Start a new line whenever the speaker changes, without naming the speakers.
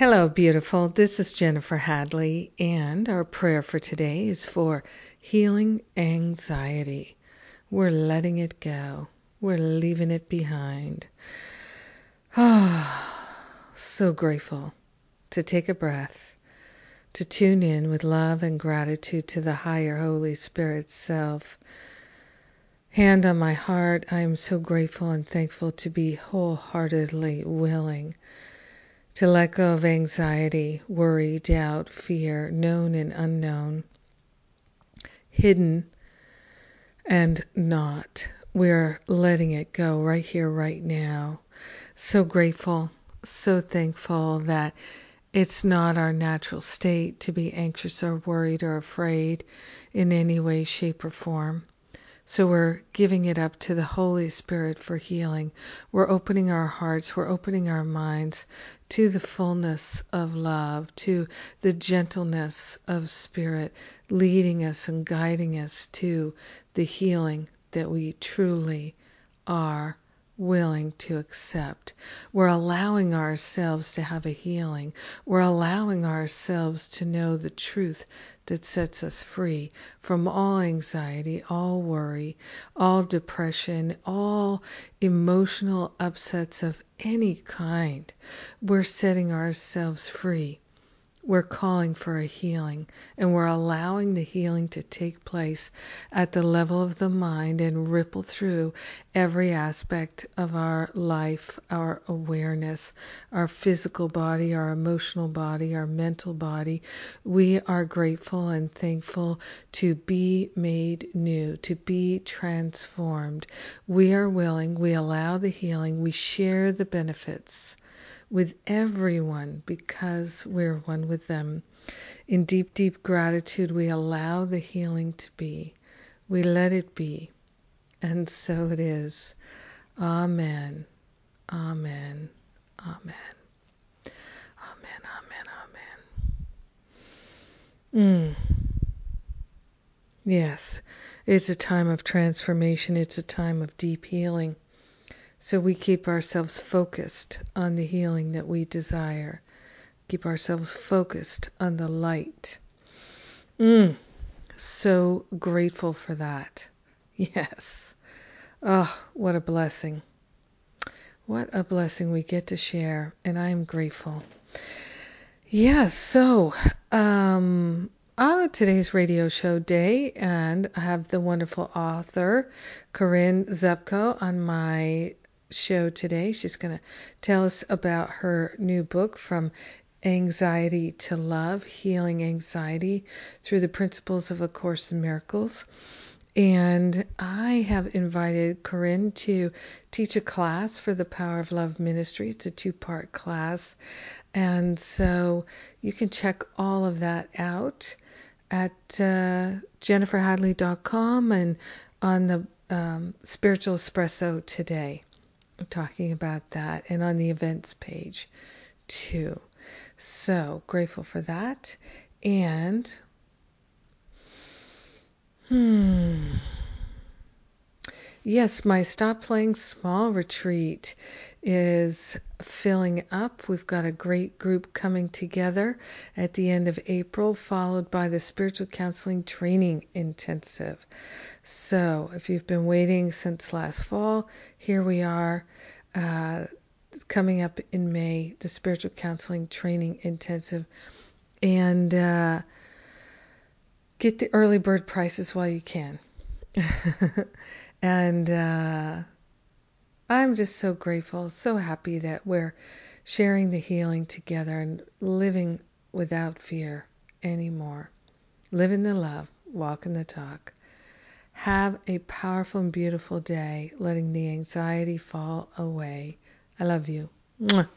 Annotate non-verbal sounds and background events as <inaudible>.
Hello, beautiful. This is Jennifer Hadley, and our prayer for today is for healing anxiety. We're letting it go, we're leaving it behind. Ah, so grateful to take a breath, to tune in with love and gratitude to the higher Holy Spirit self. Hand on my heart, I am so grateful and thankful to be wholeheartedly willing to let go of anxiety, worry, doubt, fear, known and unknown, hidden and not. We're letting it go right here, right now. So grateful, so thankful that it's not our natural state to be anxious or worried or afraid in any way, shape, or form. So we're giving it up to the Holy Spirit for healing. We're opening our hearts, we're opening our minds to the fullness of love, to the gentleness of Spirit, leading us and guiding us to the healing that we truly are willing to accept. We're allowing ourselves to have a healing. We're allowing ourselves to know the truth that sets us free from all anxiety, all worry, all depression, all emotional upsets of any kind. We're setting ourselves free we're calling for a healing and we're allowing the healing to take place at the level of the mind and ripple through every aspect of our life, our awareness, our physical body, our emotional body, our mental body. We are grateful and thankful to be made new, to be transformed. We are willing, we allow the healing, we share the benefits with everyone because we're one with them. In deep, deep gratitude, we allow the healing to be. We let it be. And so it is. Amen. Amen. Amen. Amen. Amen. Amen. Mm. Yes, it's a time of transformation. It's a time of deep healing. So we keep ourselves focused on the healing that we desire. Keep ourselves focused on the light. Mm, so grateful for that. <laughs> Yes. Oh, what a blessing. What a blessing we get to share, and I am grateful. Yes, yeah, so um, uh, today's radio show day, and I have the wonderful author Corinne Zupko on my show today. She's going to tell us about her new book, From Anxiety to Love Healing Anxiety Through the Principles of A Course in Miracles. And I have invited Corinne to teach a class for the Power of Love Ministry. It's a two part class. And so you can check all of that out at uh, jenniferhadley.com and on the um, Spiritual Espresso today talking about that and on the events page too. So grateful for that. And hmm. Yes, my Stop Playing Small retreat is filling up. We've got a great group coming together at the end of April, followed by the Spiritual Counseling Training Intensive. So, if you've been waiting since last fall, here we are. Uh, coming up in May, the Spiritual Counseling Training Intensive. And uh, get the early bird prices while you can. <laughs> and uh, I'm just so grateful, so happy that we're sharing the healing together and living without fear anymore. Living the love, walking the talk. Have a powerful and beautiful day, letting the anxiety fall away. I love you. Mwah.